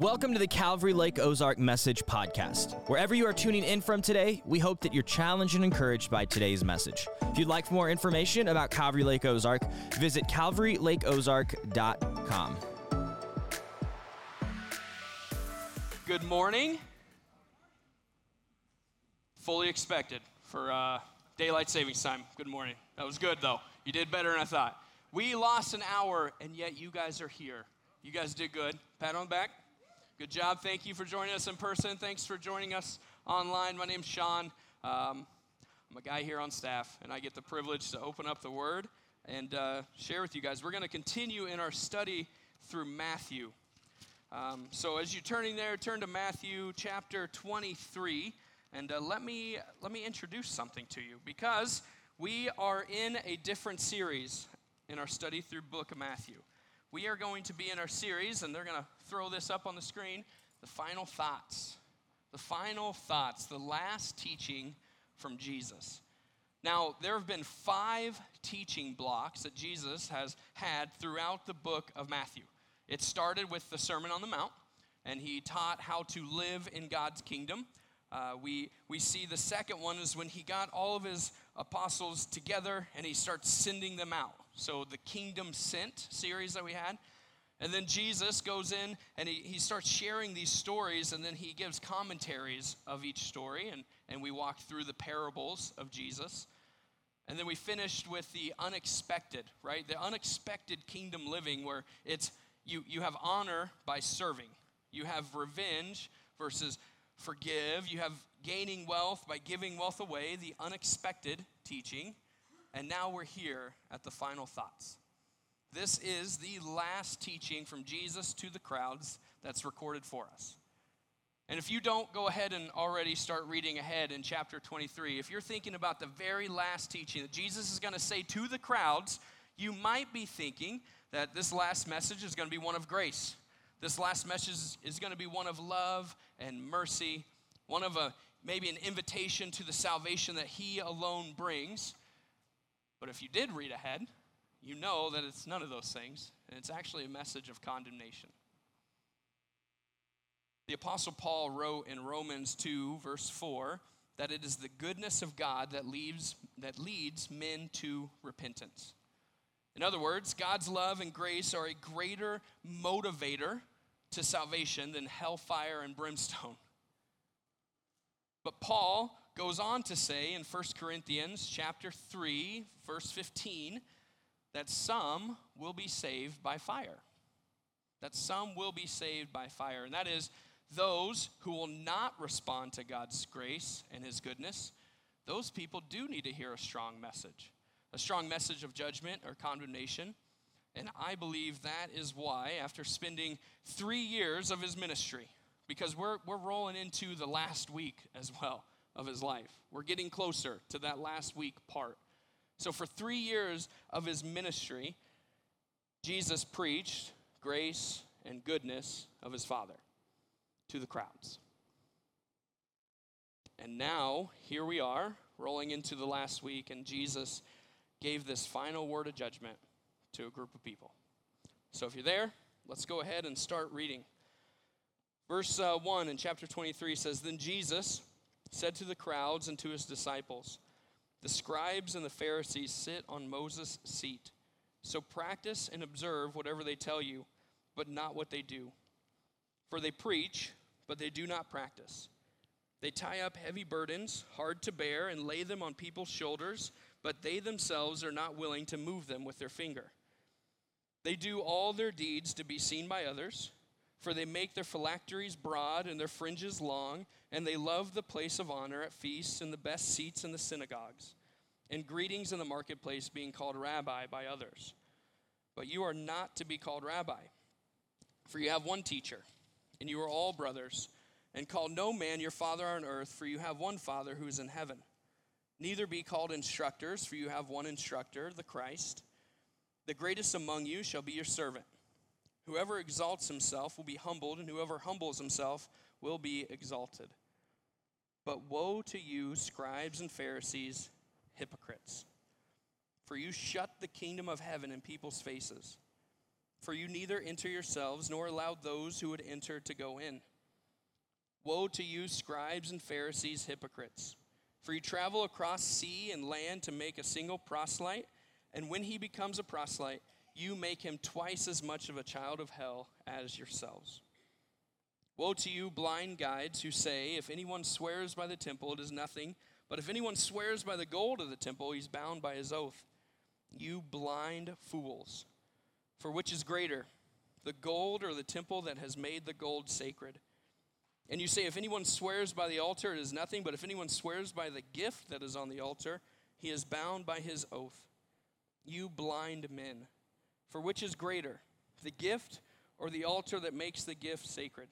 Welcome to the Calvary Lake Ozark Message Podcast. Wherever you are tuning in from today, we hope that you're challenged and encouraged by today's message. If you'd like more information about Calvary Lake Ozark, visit calvarylakeozark.com. Good morning. Fully expected for uh, daylight savings time. Good morning. That was good, though. You did better than I thought. We lost an hour, and yet you guys are here. You guys did good. Pat on the back. Good job. Thank you for joining us in person. Thanks for joining us online. My name's Sean. Um, I'm a guy here on staff, and I get the privilege to open up the Word and uh, share with you guys. We're going to continue in our study through Matthew. Um, so as you're turning there, turn to Matthew chapter 23, and uh, let me let me introduce something to you because we are in a different series in our study through Book of Matthew we are going to be in our series, and they're going to throw this up on the screen the final thoughts. The final thoughts, the last teaching from Jesus. Now, there have been five teaching blocks that Jesus has had throughout the book of Matthew. It started with the Sermon on the Mount, and he taught how to live in God's kingdom. Uh, we, we see the second one is when he got all of his apostles together and he starts sending them out. So, the Kingdom Sent series that we had. And then Jesus goes in and he, he starts sharing these stories, and then he gives commentaries of each story, and, and we walk through the parables of Jesus. And then we finished with the unexpected, right? The unexpected kingdom living where it's you, you have honor by serving, you have revenge versus forgive, you have gaining wealth by giving wealth away, the unexpected teaching. And now we're here at the final thoughts. This is the last teaching from Jesus to the crowds that's recorded for us. And if you don't go ahead and already start reading ahead in chapter 23, if you're thinking about the very last teaching that Jesus is going to say to the crowds, you might be thinking that this last message is going to be one of grace. This last message is going to be one of love and mercy, one of a maybe an invitation to the salvation that he alone brings. But if you did read ahead, you know that it's none of those things, and it's actually a message of condemnation. The Apostle Paul wrote in Romans 2, verse 4, that it is the goodness of God that leads, that leads men to repentance. In other words, God's love and grace are a greater motivator to salvation than hellfire and brimstone. But Paul goes on to say in 1 Corinthians chapter 3 verse 15 that some will be saved by fire. That some will be saved by fire. And that is those who will not respond to God's grace and his goodness. Those people do need to hear a strong message. A strong message of judgment or condemnation. And I believe that is why, after spending three years of his ministry, because we're, we're rolling into the last week as well of his life. We're getting closer to that last week part. So, for three years of his ministry, Jesus preached grace and goodness of his Father to the crowds. And now, here we are, rolling into the last week, and Jesus gave this final word of judgment to a group of people. So, if you're there, let's go ahead and start reading. Verse uh, 1 in chapter 23 says Then Jesus said to the crowds and to his disciples, The scribes and the Pharisees sit on Moses' seat. So practice and observe whatever they tell you, but not what they do. For they preach, but they do not practice. They tie up heavy burdens, hard to bear, and lay them on people's shoulders, but they themselves are not willing to move them with their finger. They do all their deeds to be seen by others. For they make their phylacteries broad and their fringes long, and they love the place of honor at feasts and the best seats in the synagogues, and greetings in the marketplace, being called rabbi by others. But you are not to be called rabbi, for you have one teacher, and you are all brothers. And call no man your father on earth, for you have one Father who is in heaven. Neither be called instructors, for you have one instructor, the Christ. The greatest among you shall be your servant. Whoever exalts himself will be humbled, and whoever humbles himself will be exalted. But woe to you, scribes and Pharisees, hypocrites! For you shut the kingdom of heaven in people's faces. for you neither enter yourselves nor allow those who would enter to go in. Woe to you, scribes and Pharisees, hypocrites! For you travel across sea and land to make a single proselyte, and when he becomes a proselyte, you make him twice as much of a child of hell as yourselves. Woe to you, blind guides, who say, If anyone swears by the temple, it is nothing, but if anyone swears by the gold of the temple, he's bound by his oath. You blind fools! For which is greater, the gold or the temple that has made the gold sacred? And you say, if anyone swears by the altar, it is nothing, but if anyone swears by the gift that is on the altar, he is bound by his oath. You blind men, for which is greater, the gift or the altar that makes the gift sacred?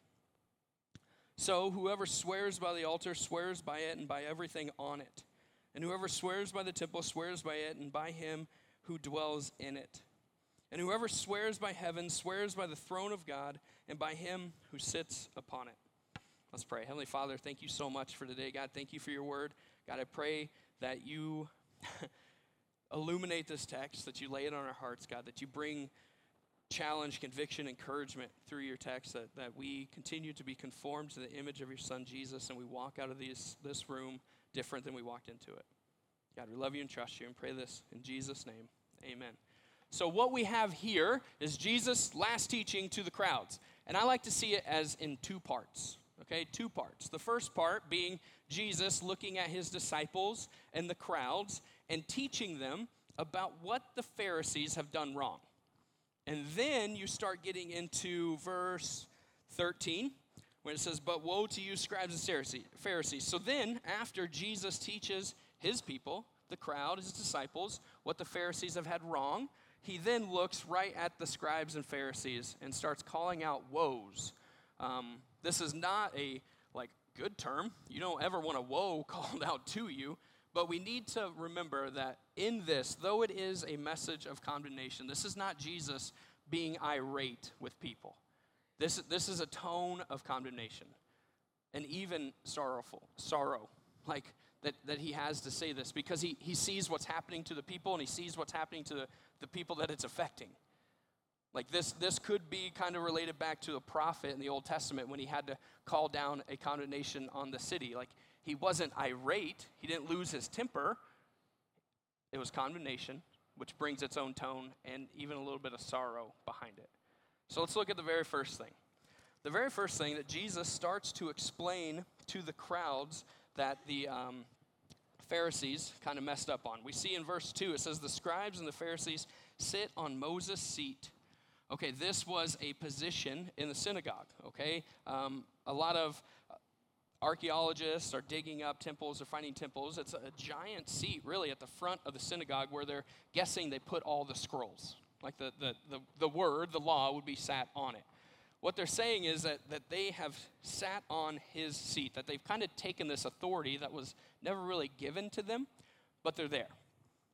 So whoever swears by the altar swears by it and by everything on it. And whoever swears by the temple swears by it and by him who dwells in it. And whoever swears by heaven swears by the throne of God and by him who sits upon it. Let's pray. Heavenly Father, thank you so much for today. God, thank you for your word. God, I pray that you illuminate this text, that you lay it on our hearts, God, that you bring challenge, conviction, encouragement through your text, that, that we continue to be conformed to the image of your Son, Jesus, and we walk out of these, this room different than we walked into it. God, we love you and trust you and pray this in Jesus' name. Amen. So, what we have here is Jesus' last teaching to the crowds. And I like to see it as in two parts. Okay, two parts. The first part being Jesus looking at his disciples and the crowds and teaching them about what the Pharisees have done wrong. And then you start getting into verse 13 when it says, But woe to you, scribes and Pharisees. So then, after Jesus teaches his people, the crowd, his disciples, what the Pharisees have had wrong, he then looks right at the scribes and Pharisees and starts calling out woes. Um, this is not a like good term. You don't ever want a woe called out to you. But we need to remember that in this, though it is a message of condemnation, this is not Jesus being irate with people. This, this is a tone of condemnation and even sorrowful, sorrow. Like that, that he has to say this because he, he sees what's happening to the people and he sees what's happening to the, the people that it's affecting. Like this, this could be kind of related back to a prophet in the Old Testament when he had to call down a condemnation on the city. Like he wasn't irate, he didn't lose his temper. It was condemnation, which brings its own tone and even a little bit of sorrow behind it. So let's look at the very first thing. The very first thing that Jesus starts to explain to the crowds that the um, Pharisees kind of messed up on. We see in verse 2, it says, The scribes and the Pharisees sit on Moses' seat. Okay, this was a position in the synagogue, okay? Um, a lot of archaeologists are digging up temples or finding temples. It's a giant seat, really, at the front of the synagogue where they're guessing they put all the scrolls. Like the, the, the, the word, the law, would be sat on it what they're saying is that, that they have sat on his seat, that they've kind of taken this authority that was never really given to them, but they're there.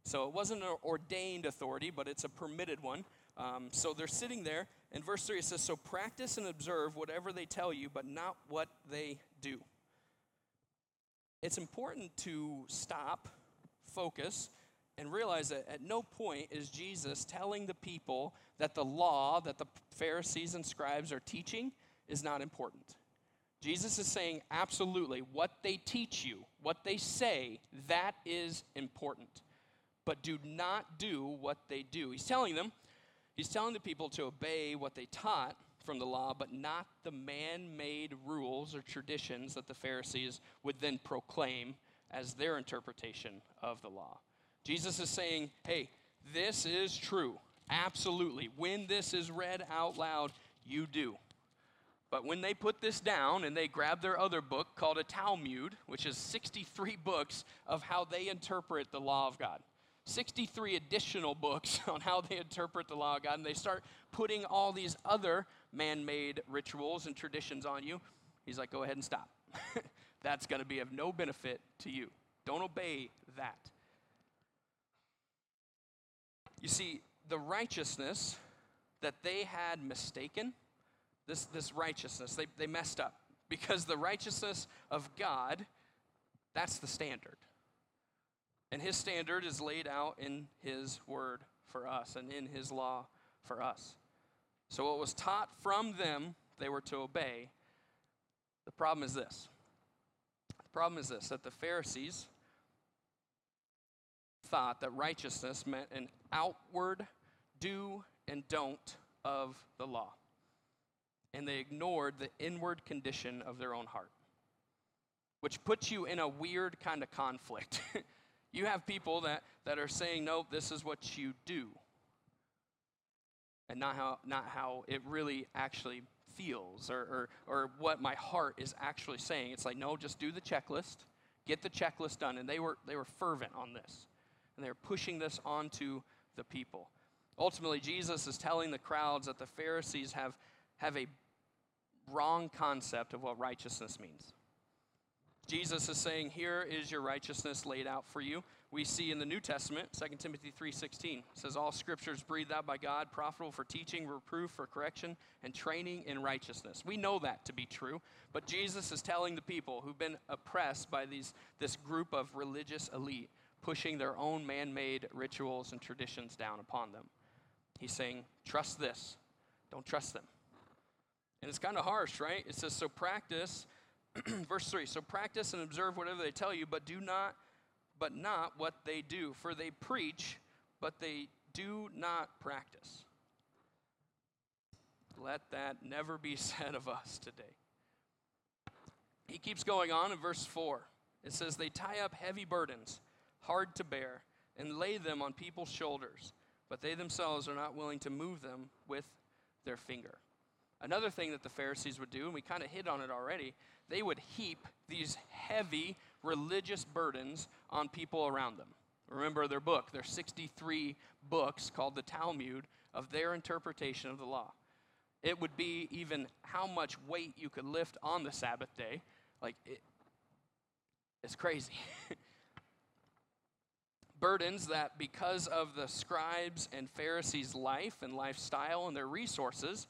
So it wasn't an ordained authority, but it's a permitted one. Um, so they're sitting there. In verse 3, it says, So practice and observe whatever they tell you, but not what they do. It's important to stop, focus, and realize that at no point is Jesus telling the people that the law that the Pharisees and scribes are teaching is not important. Jesus is saying, absolutely, what they teach you, what they say, that is important. But do not do what they do. He's telling them, he's telling the people to obey what they taught from the law, but not the man made rules or traditions that the Pharisees would then proclaim as their interpretation of the law. Jesus is saying, hey, this is true. Absolutely. When this is read out loud, you do. But when they put this down and they grab their other book called a Talmud, which is 63 books of how they interpret the law of God, 63 additional books on how they interpret the law of God, and they start putting all these other man made rituals and traditions on you, he's like, go ahead and stop. That's going to be of no benefit to you. Don't obey that. You see, the righteousness that they had mistaken, this, this righteousness, they, they messed up. Because the righteousness of God, that's the standard. And his standard is laid out in his word for us and in his law for us. So, what was taught from them, they were to obey. The problem is this. The problem is this that the Pharisees thought that righteousness meant an outward do and don't of the law. And they ignored the inward condition of their own heart, which puts you in a weird kind of conflict. you have people that, that are saying, no, this is what you do, and not how, not how it really actually feels or, or, or what my heart is actually saying. It's like, no, just do the checklist, get the checklist done. And they were, they were fervent on this, and they were pushing this onto the people. Ultimately, Jesus is telling the crowds that the Pharisees have, have a wrong concept of what righteousness means. Jesus is saying, Here is your righteousness laid out for you. We see in the New Testament, 2 Timothy 3.16, says, All scriptures breathed out by God, profitable for teaching, reproof, for correction, and training in righteousness. We know that to be true, but Jesus is telling the people who've been oppressed by these, this group of religious elite, pushing their own man made rituals and traditions down upon them. He's saying, Trust this, don't trust them. And it's kind of harsh, right? It says, So practice verse 3 So practice and observe whatever they tell you, but do not, but not what they do. For they preach, but they do not practice. Let that never be said of us today. He keeps going on in verse 4. It says, They tie up heavy burdens, hard to bear, and lay them on people's shoulders, but they themselves are not willing to move them with their finger. Another thing that the Pharisees would do, and we kind of hit on it already, they would heap these heavy religious burdens on people around them. Remember their book, their 63 books called the Talmud of their interpretation of the law. It would be even how much weight you could lift on the Sabbath day. Like, it, it's crazy. Burdens that, because of the scribes and Pharisees' life and lifestyle and their resources,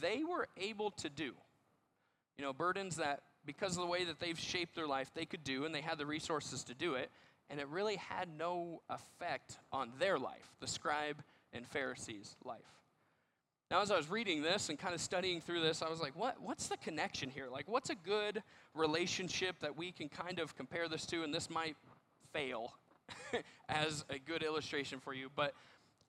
they were able to do. You know, burdens that, because of the way that they've shaped their life, they could do, and they had the resources to do it, and it really had no effect on their life, the scribe and Pharisees' life. Now, as I was reading this and kind of studying through this, I was like, what, what's the connection here? Like, what's a good relationship that we can kind of compare this to? And this might fail as a good illustration for you, but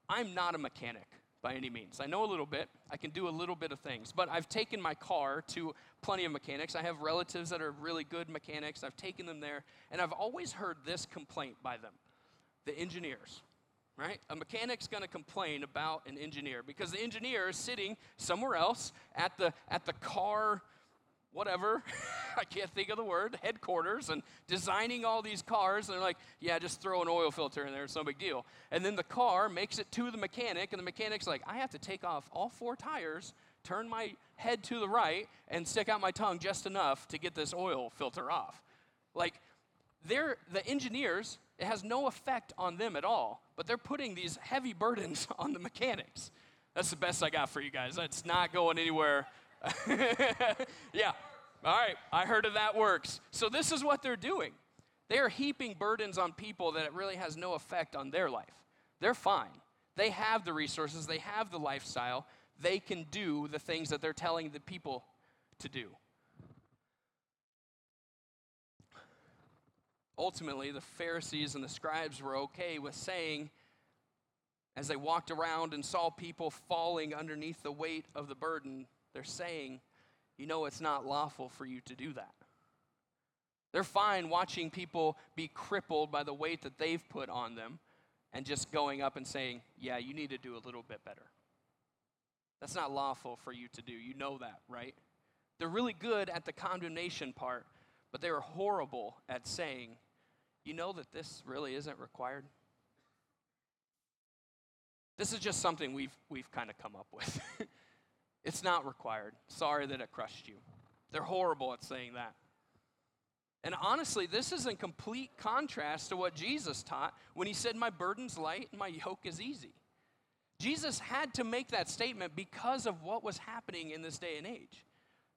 I'm not a mechanic by any means. I know a little bit, I can do a little bit of things, but I've taken my car to plenty of mechanics. I have relatives that are really good mechanics. I've taken them there, and I've always heard this complaint by them the engineers. Right? A mechanic's going to complain about an engineer because the engineer is sitting somewhere else at the at the car whatever, I can't think of the word, headquarters and designing all these cars. And they're like, yeah, just throw an oil filter in there, it's no big deal. And then the car makes it to the mechanic, and the mechanic's like, I have to take off all four tires, turn my head to the right, and stick out my tongue just enough to get this oil filter off. Like, they're the engineers, it has no effect on them at all, but they're putting these heavy burdens on the mechanics. That's the best I got for you guys. That's not going anywhere yeah. All right. I heard of that works. So this is what they're doing. They are heaping burdens on people that it really has no effect on their life. They're fine. They have the resources, they have the lifestyle. They can do the things that they're telling the people to do. Ultimately, the Pharisees and the scribes were okay with saying, as they walked around and saw people falling underneath the weight of the burden, they're saying, you know, it's not lawful for you to do that. They're fine watching people be crippled by the weight that they've put on them and just going up and saying, yeah, you need to do a little bit better. That's not lawful for you to do. You know that, right? They're really good at the condemnation part, but they are horrible at saying, you know that this really isn't required? This is just something we've, we've kind of come up with. It's not required. Sorry that it crushed you. They're horrible at saying that. And honestly, this is in complete contrast to what Jesus taught when he said, My burden's light and my yoke is easy. Jesus had to make that statement because of what was happening in this day and age.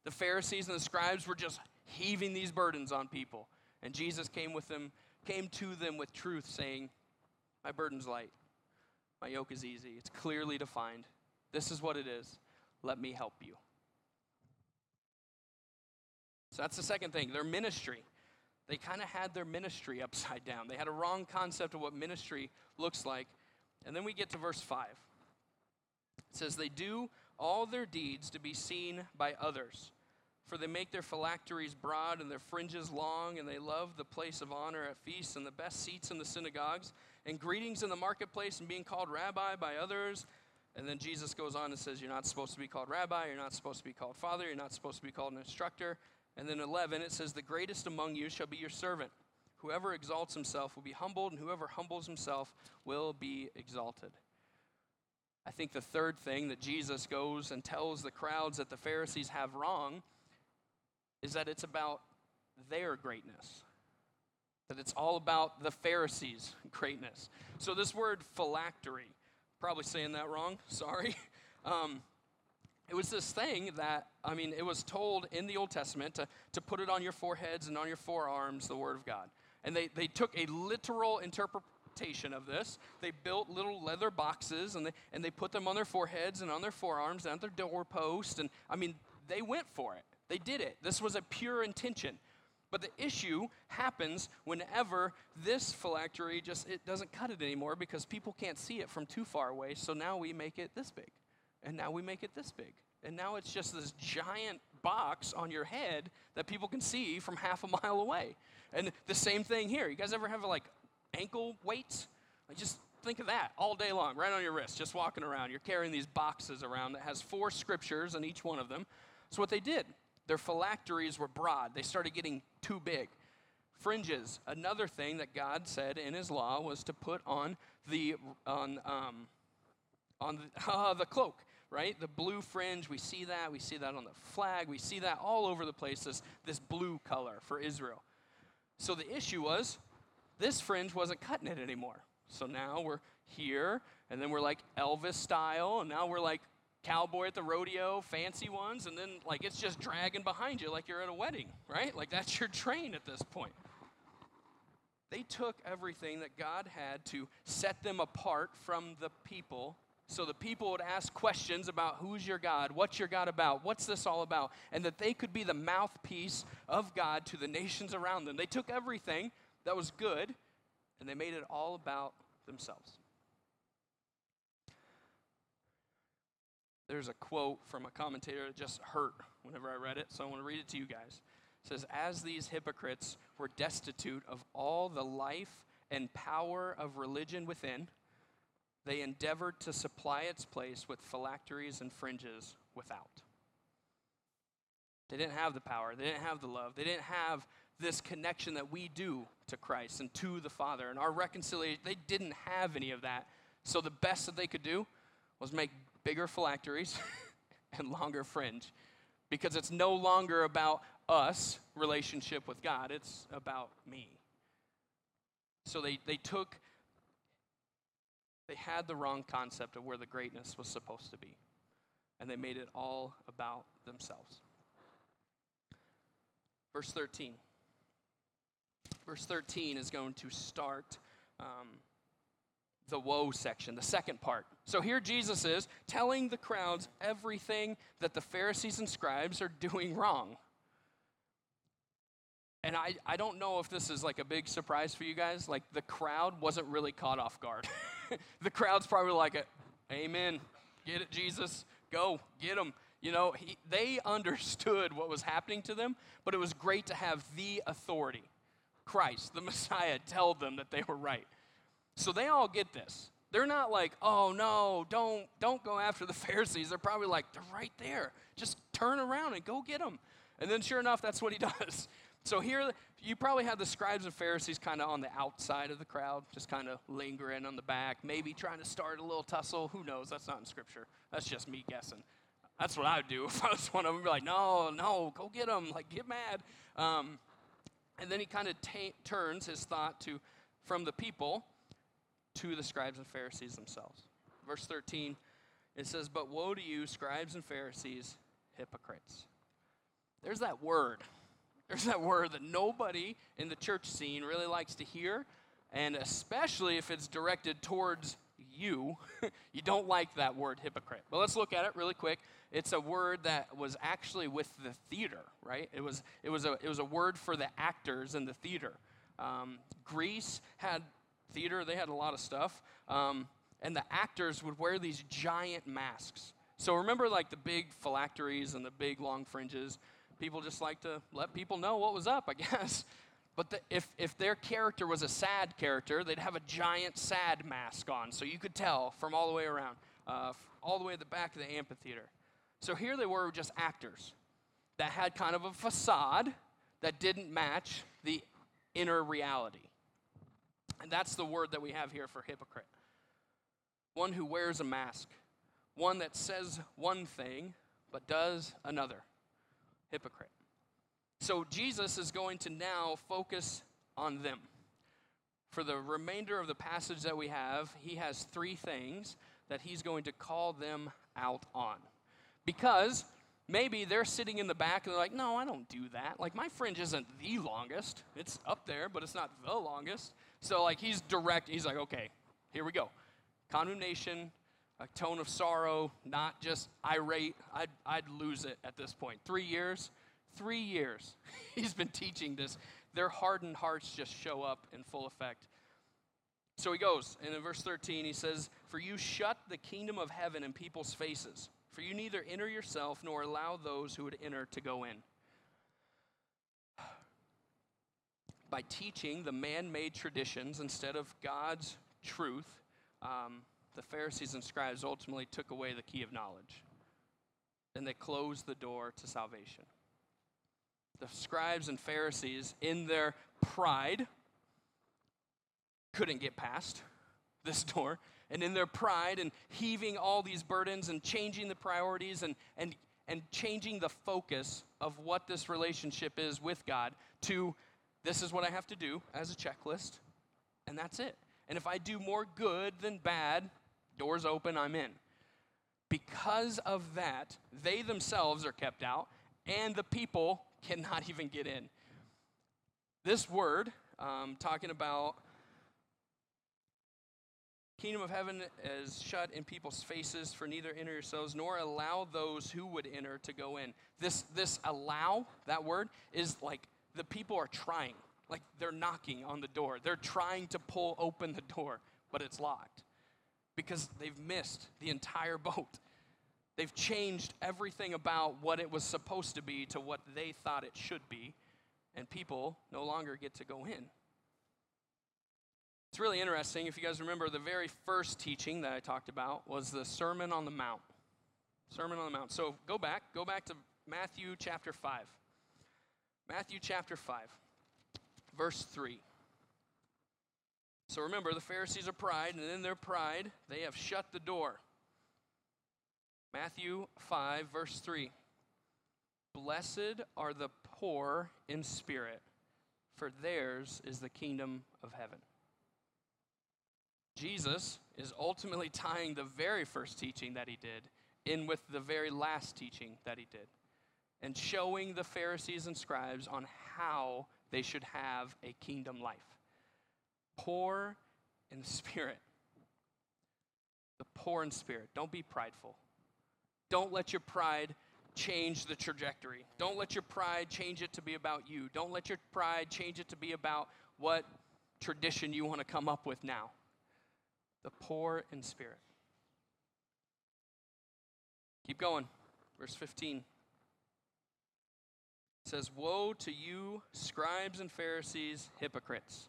The Pharisees and the scribes were just heaving these burdens on people. And Jesus came with them, came to them with truth, saying, My burden's light. My yoke is easy. It's clearly defined. This is what it is. Let me help you. So that's the second thing their ministry. They kind of had their ministry upside down. They had a wrong concept of what ministry looks like. And then we get to verse 5. It says, They do all their deeds to be seen by others. For they make their phylacteries broad and their fringes long, and they love the place of honor at feasts and the best seats in the synagogues, and greetings in the marketplace, and being called rabbi by others. And then Jesus goes on and says, You're not supposed to be called rabbi, you're not supposed to be called father, you're not supposed to be called an instructor. And then 11, it says, The greatest among you shall be your servant. Whoever exalts himself will be humbled, and whoever humbles himself will be exalted. I think the third thing that Jesus goes and tells the crowds that the Pharisees have wrong is that it's about their greatness. That it's all about the Pharisees' greatness. So, this word phylactery, probably saying that wrong, sorry. Um, it was this thing that, I mean, it was told in the Old Testament to, to put it on your foreheads and on your forearms, the Word of God. And they, they took a literal interpretation of this. They built little leather boxes and they, and they put them on their foreheads and on their forearms and at their doorpost. And I mean, they went for it. They did it. This was a pure intention. But the issue happens whenever this phylactery just it doesn't cut it anymore because people can't see it from too far away. So now we make it this big. And now we make it this big. And now it's just this giant box on your head that people can see from half a mile away. And the same thing here. You guys ever have like ankle weights? Like just think of that all day long, right on your wrist, just walking around. You're carrying these boxes around that has four scriptures in each one of them. So what they did their phylacteries were broad, they started getting too big. Fringes, another thing that God said in His law was to put on the on um, on the, uh, the cloak, right? The blue fringe. We see that. We see that on the flag. We see that all over the place. This this blue color for Israel. So the issue was, this fringe wasn't cutting it anymore. So now we're here, and then we're like Elvis style, and now we're like cowboy at the rodeo, fancy ones, and then like it's just dragging behind you like you're at a wedding, right? Like that's your train at this point. They took everything that God had to set them apart from the people. So the people would ask questions about who's your God, what's your God about, what's this all about, and that they could be the mouthpiece of God to the nations around them. They took everything that was good and they made it all about themselves. There's a quote from a commentator that just hurt whenever I read it, so I want to read it to you guys. It says, As these hypocrites were destitute of all the life and power of religion within, they endeavored to supply its place with phylacteries and fringes without. They didn't have the power, they didn't have the love, they didn't have this connection that we do to Christ and to the Father and our reconciliation. They didn't have any of that. So the best that they could do was make bigger phylacteries and longer fringe because it's no longer about us relationship with God, it's about me. So they, they took, they had the wrong concept of where the greatness was supposed to be, and they made it all about themselves. Verse 13. Verse 13 is going to start um, the woe section, the second part. So here Jesus is telling the crowds everything that the Pharisees and scribes are doing wrong. And I, I don't know if this is like a big surprise for you guys. Like the crowd wasn't really caught off guard. the crowd's probably like, Amen. Get it, Jesus. Go. Get them. You know, he, they understood what was happening to them, but it was great to have the authority, Christ, the Messiah, tell them that they were right. So they all get this. They're not like, "Oh no, don't don't go after the Pharisees." They're probably like, "They're right there. Just turn around and go get them." And then sure enough, that's what he does. So here you probably have the scribes and Pharisees kind of on the outside of the crowd, just kind of lingering on the back, maybe trying to start a little tussle. Who knows? That's not in scripture. That's just me guessing. That's what I would do if I was one of them. Be like, no, no, go get them. Like, get mad. Um, and then he kind of turns his thought to from the people to the scribes and Pharisees themselves. Verse 13, it says, But woe to you, scribes and Pharisees, hypocrites. There's that word. There's that word that nobody in the church scene really likes to hear, and especially if it's directed towards you, you don't like that word hypocrite. But let's look at it really quick. It's a word that was actually with the theater, right? It was, it was, a, it was a word for the actors in the theater. Um, Greece had theater, they had a lot of stuff. Um, and the actors would wear these giant masks. So remember, like the big phylacteries and the big long fringes? People just like to let people know what was up, I guess. But the, if, if their character was a sad character, they'd have a giant sad mask on, so you could tell from all the way around, uh, all the way at the back of the amphitheater. So here they were just actors that had kind of a facade that didn't match the inner reality. And that's the word that we have here for hypocrite one who wears a mask, one that says one thing but does another. Hypocrite. So Jesus is going to now focus on them. For the remainder of the passage that we have, he has three things that he's going to call them out on. Because maybe they're sitting in the back and they're like, no, I don't do that. Like, my fringe isn't the longest. It's up there, but it's not the longest. So, like, he's direct. He's like, okay, here we go. Condemnation, a tone of sorrow, not just irate. I'd, I'd lose it at this point. Three years, three years he's been teaching this. Their hardened hearts just show up in full effect. So he goes, and in verse 13, he says, For you shut the kingdom of heaven in people's faces, for you neither enter yourself nor allow those who would enter to go in. By teaching the man made traditions instead of God's truth, um, the Pharisees and scribes ultimately took away the key of knowledge. And they closed the door to salvation the scribes and Pharisees, in their pride, couldn't get past this door. And in their pride and heaving all these burdens and changing the priorities and, and, and changing the focus of what this relationship is with God to this is what I have to do as a checklist, and that's it. And if I do more good than bad, doors open, I'm in. Because of that, they themselves are kept out, and the people cannot even get in. This word, um, talking about kingdom of heaven is shut in people's faces for neither enter yourselves nor allow those who would enter to go in this this allow that word is like the people are trying like they're knocking on the door they're trying to pull open the door but it's locked because they've missed the entire boat They've changed everything about what it was supposed to be to what they thought it should be, and people no longer get to go in. It's really interesting. If you guys remember, the very first teaching that I talked about was the Sermon on the Mount. Sermon on the Mount. So go back, go back to Matthew chapter 5. Matthew chapter 5, verse 3. So remember, the Pharisees are pride, and in their pride, they have shut the door. Matthew 5, verse 3. Blessed are the poor in spirit, for theirs is the kingdom of heaven. Jesus is ultimately tying the very first teaching that he did in with the very last teaching that he did and showing the Pharisees and scribes on how they should have a kingdom life. Poor in spirit. The poor in spirit. Don't be prideful. Don't let your pride change the trajectory. Don't let your pride change it to be about you. Don't let your pride change it to be about what tradition you want to come up with now. The poor in spirit. Keep going. Verse 15 it says, Woe to you, scribes and Pharisees, hypocrites.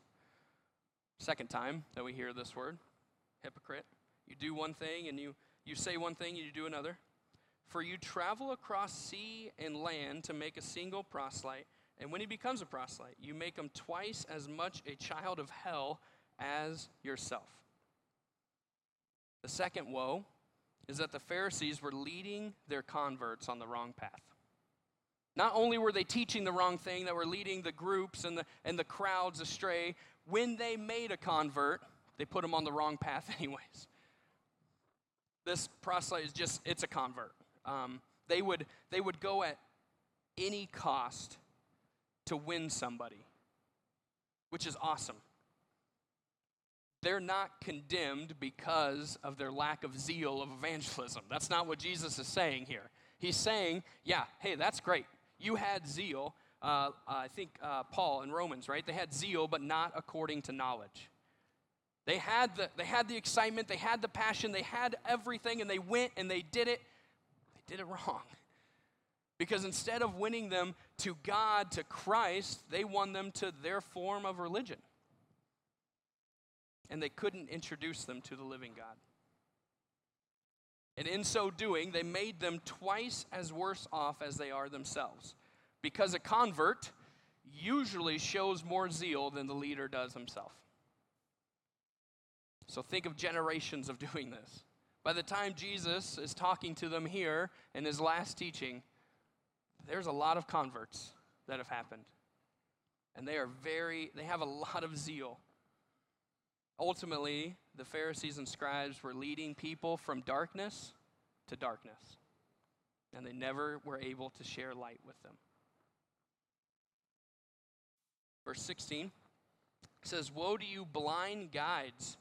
Second time that we hear this word, hypocrite. You do one thing and you, you say one thing and you do another. For you travel across sea and land to make a single proselyte, and when he becomes a proselyte, you make him twice as much a child of hell as yourself. The second woe is that the Pharisees were leading their converts on the wrong path. Not only were they teaching the wrong thing, that were leading the groups and the, and the crowds astray, when they made a convert, they put them on the wrong path, anyways. This proselyte is just, it's a convert. Um, they, would, they would go at any cost to win somebody, which is awesome. they're not condemned because of their lack of zeal of evangelism. That's not what Jesus is saying here. He's saying, yeah, hey, that's great. You had zeal. Uh, I think uh, Paul in Romans, right? They had zeal, but not according to knowledge. They had, the, they had the excitement, they had the passion, they had everything, and they went and they did it. They did it wrong. Because instead of winning them to God, to Christ, they won them to their form of religion. And they couldn't introduce them to the living God. And in so doing, they made them twice as worse off as they are themselves. Because a convert usually shows more zeal than the leader does himself. So think of generations of doing this. By the time Jesus is talking to them here in his last teaching, there's a lot of converts that have happened. And they are very, they have a lot of zeal. Ultimately, the Pharisees and scribes were leading people from darkness to darkness, and they never were able to share light with them. Verse 16 says, Woe to you, blind guides,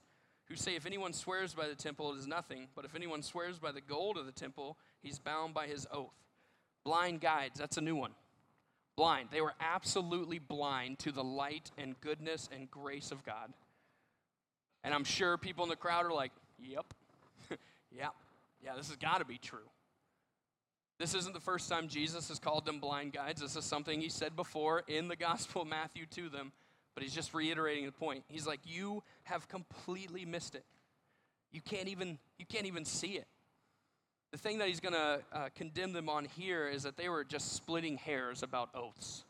who say, If anyone swears by the temple, it is nothing, but if anyone swears by the gold of the temple, he's bound by his oath. Blind guides, that's a new one. Blind. They were absolutely blind to the light and goodness and grace of God. And I'm sure people in the crowd are like, Yep, yep, yeah, this has got to be true. This isn't the first time Jesus has called them blind guides. This is something he said before in the Gospel of Matthew to them, but he's just reiterating the point. He's like, "You have completely missed it. You can't even you can't even see it." The thing that he's going to uh, condemn them on here is that they were just splitting hairs about oaths.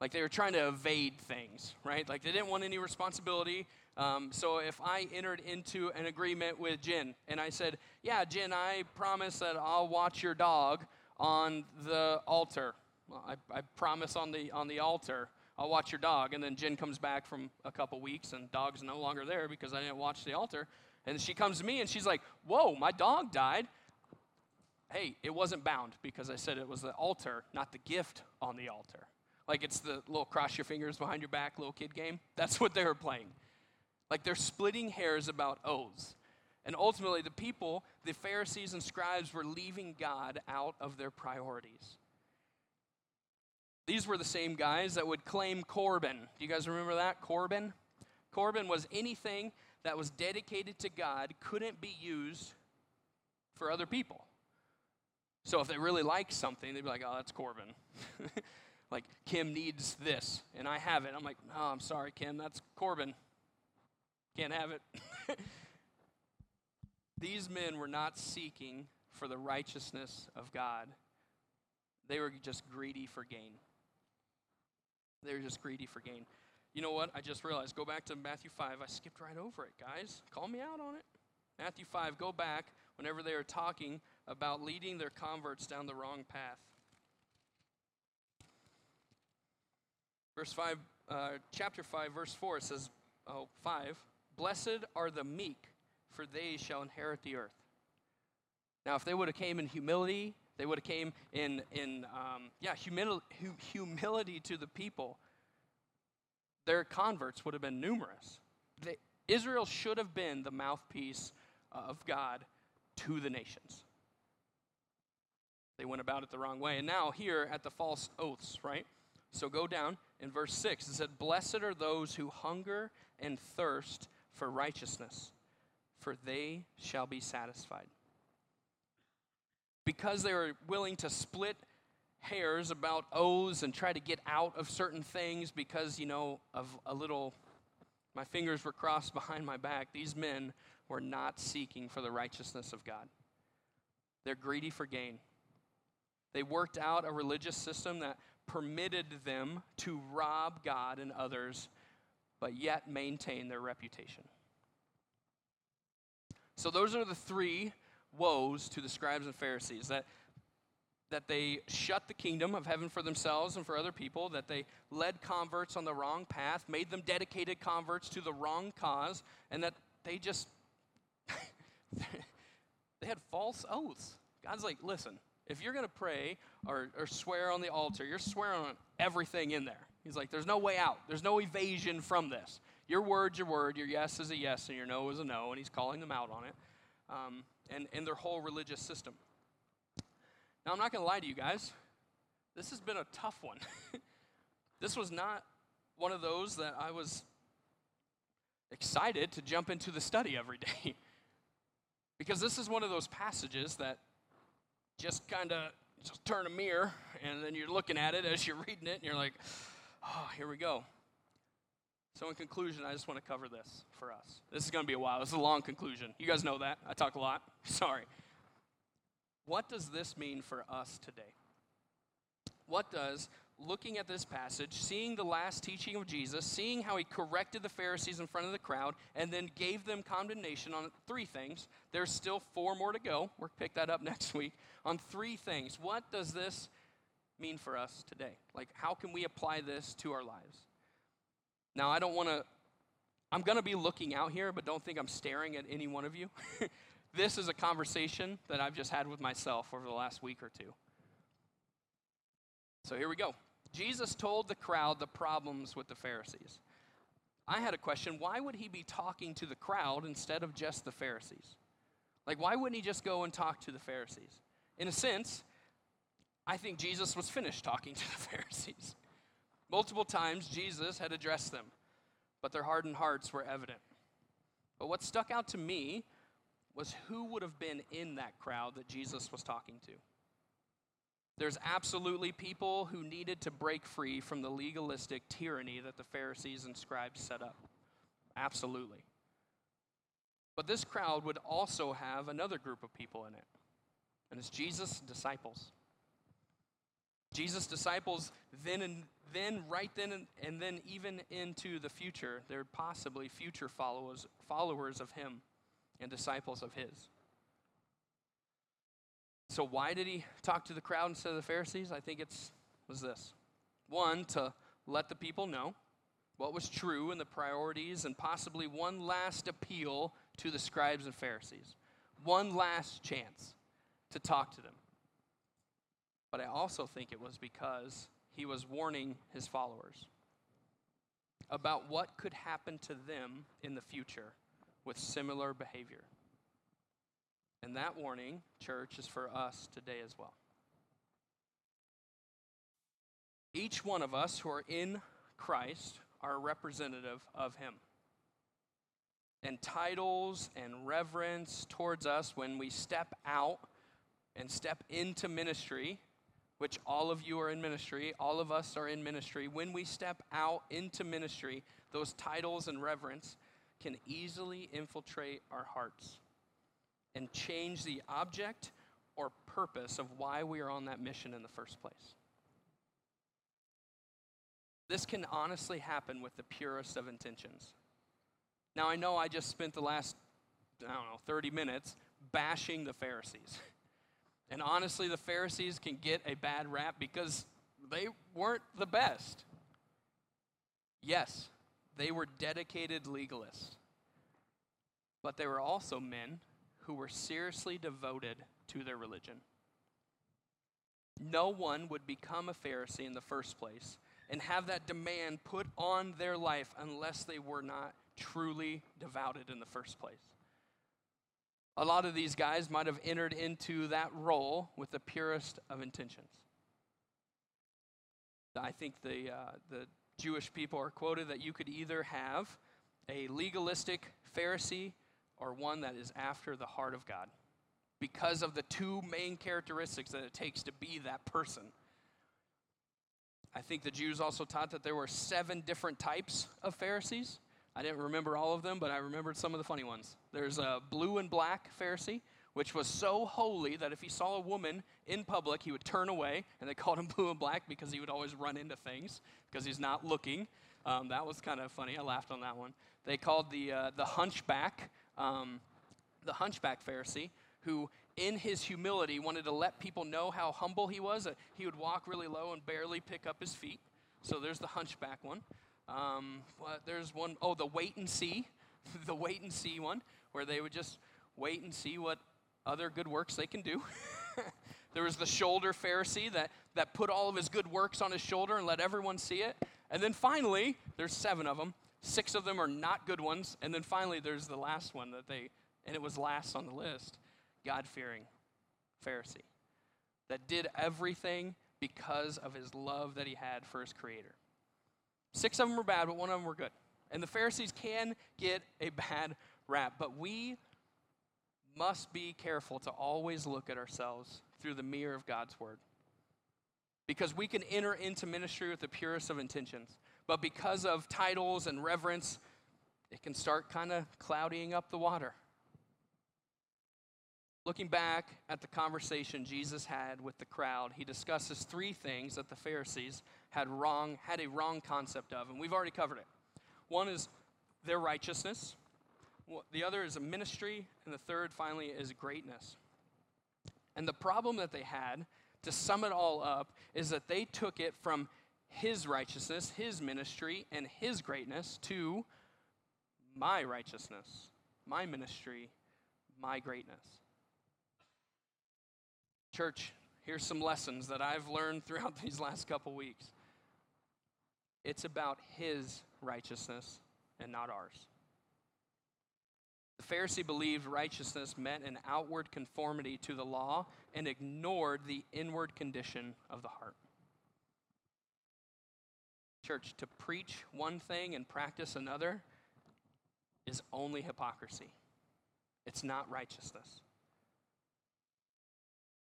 Like they were trying to evade things, right? Like they didn't want any responsibility. Um, so if I entered into an agreement with Jen and I said, Yeah, Jen, I promise that I'll watch your dog on the altar. I, I promise on the, on the altar. I'll watch your dog. And then Jen comes back from a couple weeks and dog's no longer there because I didn't watch the altar. And she comes to me and she's like, Whoa, my dog died. Hey, it wasn't bound because I said it was the altar, not the gift on the altar. Like it's the little cross your fingers behind your back little kid game. That's what they were playing. Like they're splitting hairs about oaths. And ultimately, the people, the Pharisees and scribes, were leaving God out of their priorities. These were the same guys that would claim Corban. Do you guys remember that? Corban? Corban was anything that was dedicated to God couldn't be used for other people. So if they really liked something, they'd be like, oh, that's Corban. like, Kim needs this, and I have it. I'm like, oh, I'm sorry, Kim, that's Corban. Can't have it. These men were not seeking for the righteousness of God, they were just greedy for gain. They were just greedy for gain. You know what? I just realized. Go back to Matthew 5. I skipped right over it, guys. Call me out on it. Matthew 5, go back whenever they are talking about leading their converts down the wrong path. Verse 5, uh, chapter 5, verse 4, it says, oh, 5, Blessed are the meek, for they shall inherit the earth. Now, if they would have came in humility, they would have came in, in um, yeah, humil- humility to the people, their converts would have been numerous. They, Israel should have been the mouthpiece of God to the nations. They went about it the wrong way. And now, here at the false oaths, right? So go down in verse 6. It said, Blessed are those who hunger and thirst for righteousness, for they shall be satisfied. Because they were willing to split hairs about oaths and try to get out of certain things because, you know, of a little, my fingers were crossed behind my back, these men were not seeking for the righteousness of God. They're greedy for gain. They worked out a religious system that permitted them to rob God and others but yet maintain their reputation. So, those are the three woes to the scribes and Pharisees that, that they shut the kingdom of heaven for themselves and for other people, that they led converts on the wrong path, made them dedicated converts to the wrong cause, and that they just they had false oaths. God's like, listen, if you're going to pray or, or swear on the altar, you're swearing on everything in there. He's like, there's no way out. There's no evasion from this. Your word's your word, your yes is a yes, and your no is a no, and he's calling them out on it, um, and, and their whole religious system. Now, I'm not going to lie to you guys. This has been a tough one. this was not one of those that I was excited to jump into the study every day. because this is one of those passages that just kind of just turn a mirror and then you're looking at it as you're reading it and you're like, oh, here we go. So, in conclusion, I just want to cover this for us. This is going to be a while. This is a long conclusion. You guys know that. I talk a lot. Sorry. What does this mean for us today? What does looking at this passage, seeing the last teaching of Jesus, seeing how he corrected the Pharisees in front of the crowd, and then gave them condemnation on three things. There's still four more to go. We'll pick that up next week. On three things. What does this mean for us today? Like, how can we apply this to our lives? Now, I don't want to, I'm going to be looking out here, but don't think I'm staring at any one of you. this is a conversation that I've just had with myself over the last week or two. So here we go. Jesus told the crowd the problems with the Pharisees. I had a question why would he be talking to the crowd instead of just the Pharisees? Like, why wouldn't he just go and talk to the Pharisees? In a sense, I think Jesus was finished talking to the Pharisees. Multiple times, Jesus had addressed them, but their hardened hearts were evident. But what stuck out to me was who would have been in that crowd that Jesus was talking to. There's absolutely people who needed to break free from the legalistic tyranny that the Pharisees and scribes set up. Absolutely. But this crowd would also have another group of people in it, and it's Jesus' disciples. Jesus' disciples then and then, right then and, and then even into the future, they're possibly future followers, followers of him and disciples of his. So why did he talk to the crowd instead of the Pharisees? I think it's was this. One, to let the people know what was true and the priorities, and possibly one last appeal to the scribes and Pharisees. One last chance to talk to them. But I also think it was because he was warning his followers about what could happen to them in the future with similar behavior. And that warning, church, is for us today as well. Each one of us who are in Christ are a representative of Him. And titles and reverence towards us when we step out and step into ministry, which all of you are in ministry, all of us are in ministry. When we step out into ministry, those titles and reverence can easily infiltrate our hearts and change the object or purpose of why we are on that mission in the first place. This can honestly happen with the purest of intentions. Now, I know I just spent the last, I don't know, 30 minutes bashing the Pharisees. And honestly, the Pharisees can get a bad rap because they weren't the best. Yes, they were dedicated legalists, but they were also men who were seriously devoted to their religion. No one would become a Pharisee in the first place and have that demand put on their life unless they were not truly devoted in the first place. A lot of these guys might have entered into that role with the purest of intentions. I think the, uh, the Jewish people are quoted that you could either have a legalistic Pharisee or one that is after the heart of God because of the two main characteristics that it takes to be that person. I think the Jews also taught that there were seven different types of Pharisees. I didn't remember all of them, but I remembered some of the funny ones. There's a blue and black Pharisee, which was so holy that if he saw a woman in public, he would turn away, and they called him blue and black because he would always run into things because he's not looking. Um, that was kind of funny. I laughed on that one. They called the uh, the hunchback um, the hunchback Pharisee, who in his humility wanted to let people know how humble he was. He would walk really low and barely pick up his feet. So there's the hunchback one. Um, there's one, oh, the wait and see, the wait and see one, where they would just wait and see what other good works they can do. there was the shoulder Pharisee that, that put all of his good works on his shoulder and let everyone see it. And then finally, there's seven of them, Six of them are not good ones. And then finally, there's the last one that they, and it was last on the list God fearing Pharisee that did everything because of his love that he had for his Creator. Six of them were bad, but one of them were good. And the Pharisees can get a bad rap, but we must be careful to always look at ourselves through the mirror of God's Word. Because we can enter into ministry with the purest of intentions, but because of titles and reverence, it can start kind of clouding up the water. Looking back at the conversation Jesus had with the crowd, he discusses three things that the Pharisees had wrong had a wrong concept of, and we've already covered it. One is their righteousness, the other is a ministry, and the third finally is greatness. And the problem that they had, to sum it all up, is that they took it from his righteousness, his ministry, and his greatness to my righteousness, my ministry, my greatness. Church, here's some lessons that I've learned throughout these last couple weeks. It's about His righteousness and not ours. The Pharisee believed righteousness meant an outward conformity to the law and ignored the inward condition of the heart. Church, to preach one thing and practice another is only hypocrisy. It's not righteousness.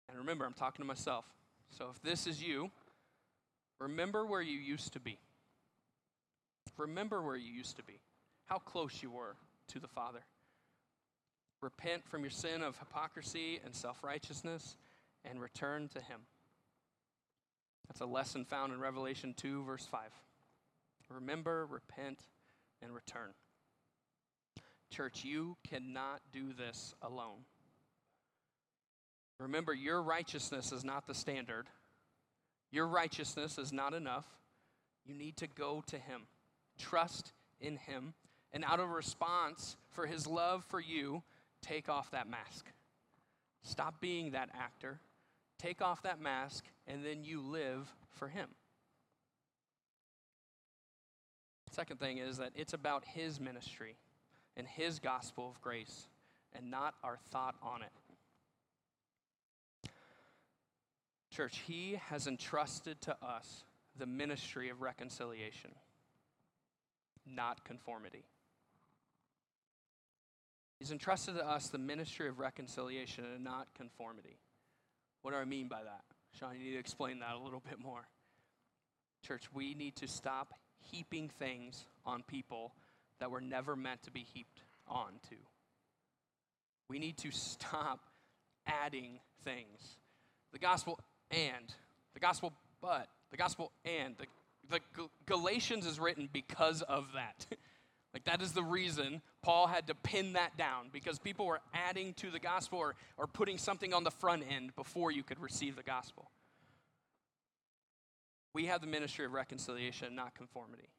And remember, I'm talking to myself. So if this is you, remember where you used to be. Remember where you used to be, how close you were to the Father. Repent from your sin of hypocrisy and self righteousness and return to Him. That's a lesson found in Revelation 2, verse 5. Remember, repent, and return. Church, you cannot do this alone. Remember, your righteousness is not the standard. Your righteousness is not enough. You need to go to Him, trust in Him, and out of response for His love for you, take off that mask. Stop being that actor. Take off that mask, and then you live for Him. Second thing is that it's about His ministry and His gospel of grace and not our thought on it. Church, He has entrusted to us the ministry of reconciliation, not conformity. He's entrusted to us the ministry of reconciliation and not conformity. What do I mean by that? Sean, you need to explain that a little bit more. Church, we need to stop heaping things on people that were never meant to be heaped onto. We need to stop adding things. The gospel and, the gospel but, the gospel and. The, the Galatians is written because of that. like, that is the reason Paul had to pin that down because people were adding to the gospel or, or putting something on the front end before you could receive the gospel. We have the ministry of reconciliation, not conformity.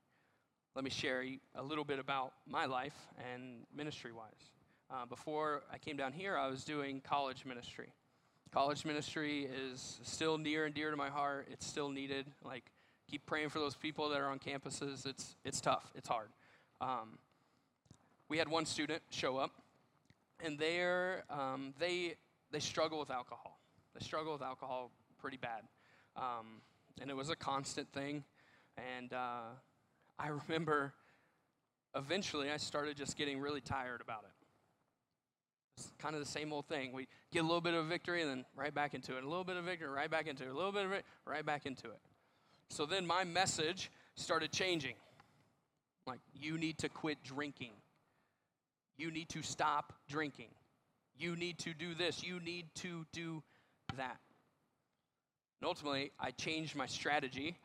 Let me share a little bit about my life and ministry wise. Uh, before I came down here, I was doing college ministry. College ministry is still near and dear to my heart. It's still needed. Like, keep praying for those people that are on campuses. It's, it's tough, it's hard. Um, we had one student show up, and they're, um, they, they struggle with alcohol. They struggle with alcohol pretty bad. Um, and it was a constant thing. And uh, I remember eventually I started just getting really tired about it. It's kind of the same old thing. We get a little bit of victory and then right back into it. A little bit of victory, right back into it. A little bit of it, right back into it. So then my message started changing. Like, you need to quit drinking. You need to stop drinking. You need to do this. You need to do that. And ultimately, I changed my strategy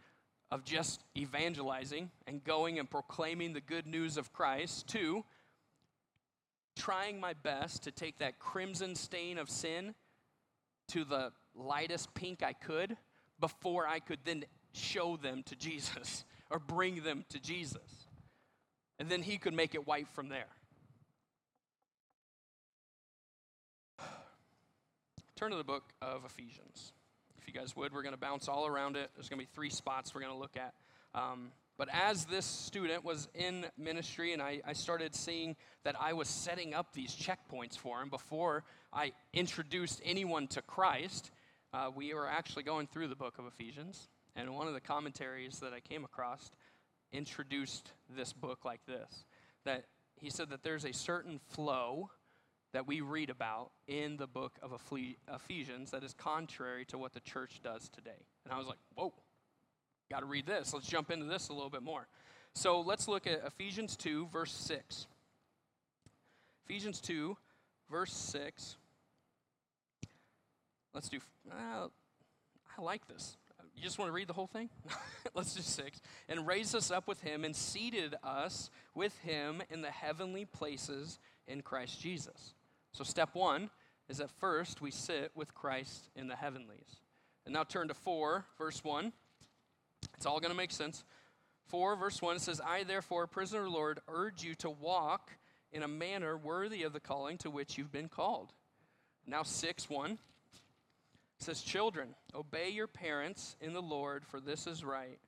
of just evangelizing and going and proclaiming the good news of Christ to trying my best to take that crimson stain of sin to the lightest pink I could before I could then show them to Jesus or bring them to Jesus. And then he could make it white from there. Turn to the book of Ephesians. If you guys would, we're going to bounce all around it. There's going to be three spots we're going to look at. Um, But as this student was in ministry and I, I, started seeing that I was setting up these checkpoints for him before I introduced anyone to Christ, uh, we were actually going through the book of Ephesians. And one of the commentaries that I came across introduced this book like this that he said that there's a certain flow that we read about in the book of Ephesians that is contrary to what the church does today. And I was like, whoa, got to read this. Let's jump into this a little bit more. So let's look at Ephesians 2, verse 6. Ephesians 2, verse 6. Let's do, uh, I like this. You just want to read the whole thing? Let's do six. And raised us up with him and seated us with him in the heavenly places in Christ Jesus. So, step one is that first we sit with Christ in the heavenlies. And now turn to 4, verse 1. It's all going to make sense. 4, verse 1 says, I, therefore, prisoner Lord, urge you to walk in a manner worthy of the calling to which you've been called. Now, 6, 1 says, Children, obey your parents in the Lord, for this is right.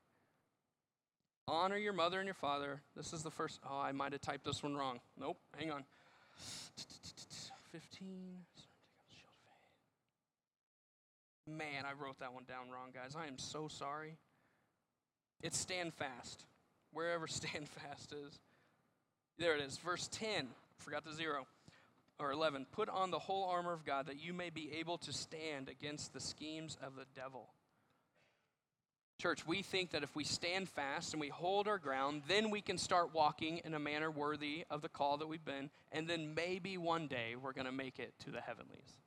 Honor your mother and your father. This is the first. Oh, I might have typed this one wrong. Nope, hang on. 15. Man, I wrote that one down wrong, guys. I am so sorry. It's stand fast, wherever stand fast is. There it is, verse 10. Forgot the zero. Or 11. Put on the whole armor of God that you may be able to stand against the schemes of the devil. Church, we think that if we stand fast and we hold our ground, then we can start walking in a manner worthy of the call that we've been, and then maybe one day we're going to make it to the heavenlies.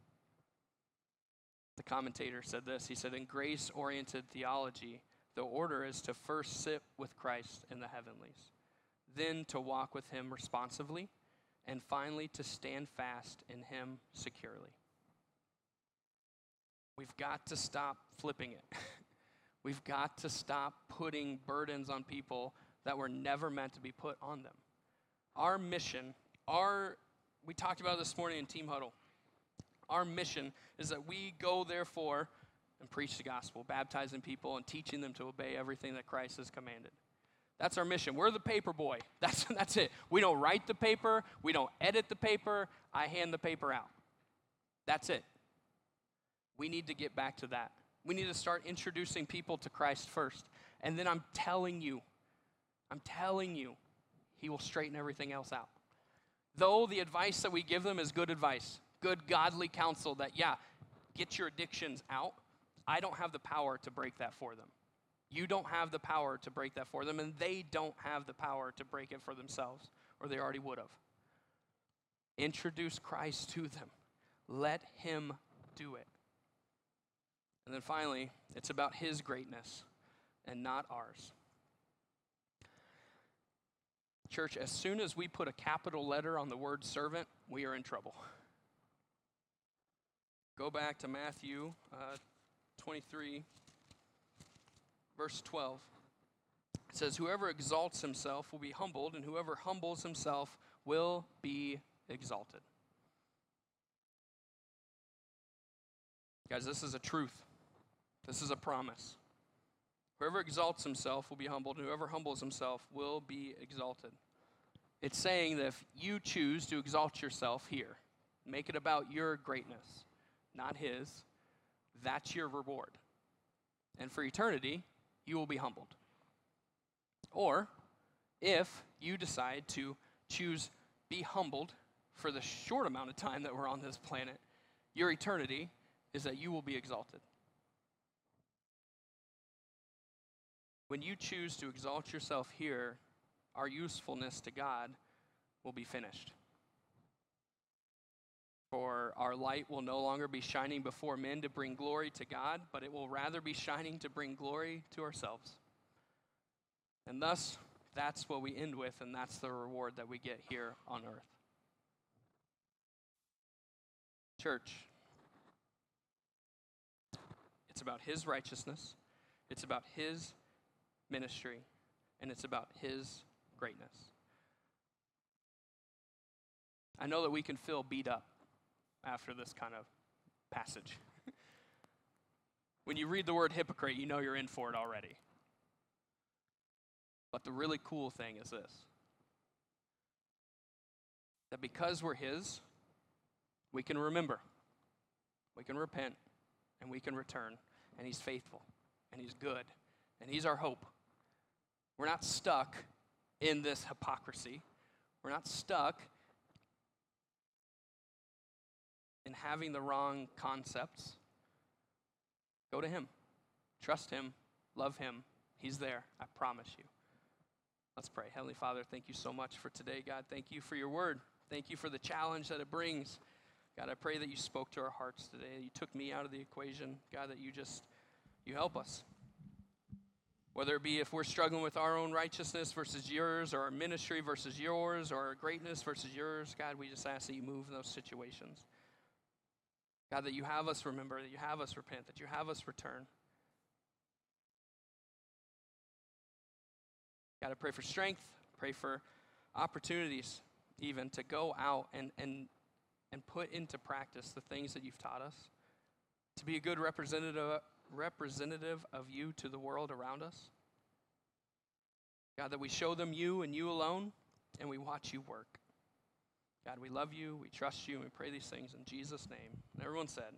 The commentator said this He said, In grace oriented theology, the order is to first sit with Christ in the heavenlies, then to walk with Him responsively, and finally to stand fast in Him securely. We've got to stop flipping it. We've got to stop putting burdens on people that were never meant to be put on them. Our mission, our we talked about this morning in Team Huddle. Our mission is that we go therefore and preach the gospel, baptizing people and teaching them to obey everything that Christ has commanded. That's our mission. We're the paper boy. That's, that's it. We don't write the paper, we don't edit the paper. I hand the paper out. That's it. We need to get back to that. We need to start introducing people to Christ first. And then I'm telling you, I'm telling you, He will straighten everything else out. Though the advice that we give them is good advice, good godly counsel that, yeah, get your addictions out, I don't have the power to break that for them. You don't have the power to break that for them, and they don't have the power to break it for themselves, or they already would have. Introduce Christ to them, let Him do it. And then finally, it's about His greatness and not ours. Church, as soon as we put a capital letter on the word servant, we are in trouble. Go back to Matthew uh, 23, verse 12. It says, Whoever exalts himself will be humbled, and whoever humbles himself will be exalted. Guys, this is a truth. This is a promise. Whoever exalts himself will be humbled, and whoever humbles himself will be exalted. It's saying that if you choose to exalt yourself here, make it about your greatness, not his, that's your reward. And for eternity, you will be humbled. Or if you decide to choose be humbled for the short amount of time that we're on this planet, your eternity is that you will be exalted. When you choose to exalt yourself here, our usefulness to God will be finished. For our light will no longer be shining before men to bring glory to God, but it will rather be shining to bring glory to ourselves. And thus, that's what we end with, and that's the reward that we get here on earth. Church, it's about His righteousness, it's about His ministry, and it's about His greatness. I know that we can feel beat up after this kind of passage. when you read the word hypocrite, you know you're in for it already. But the really cool thing is this that because we're His, we can remember, we can repent, and we can return. And He's faithful, and He's good, and He's our hope. We're not stuck in this hypocrisy. We're not stuck in having the wrong concepts. Go to Him. Trust Him. Love Him. He's there. I promise you. Let's pray. Heavenly Father, thank you so much for today, God. Thank you for your word. Thank you for the challenge that it brings. God, I pray that you spoke to our hearts today. You took me out of the equation. God, that you just you help us. Whether it be if we're struggling with our own righteousness versus yours, or our ministry versus yours, or our greatness versus yours, God, we just ask that you move in those situations. God, that you have us remember, that you have us repent, that you have us return. God, I pray for strength, pray for opportunities even to go out and, and, and put into practice the things that you've taught us, to be a good representative, representative of you to the world around us. God, that we show them you and you alone, and we watch you work. God, we love you, we trust you, and we pray these things in Jesus' name. And everyone said,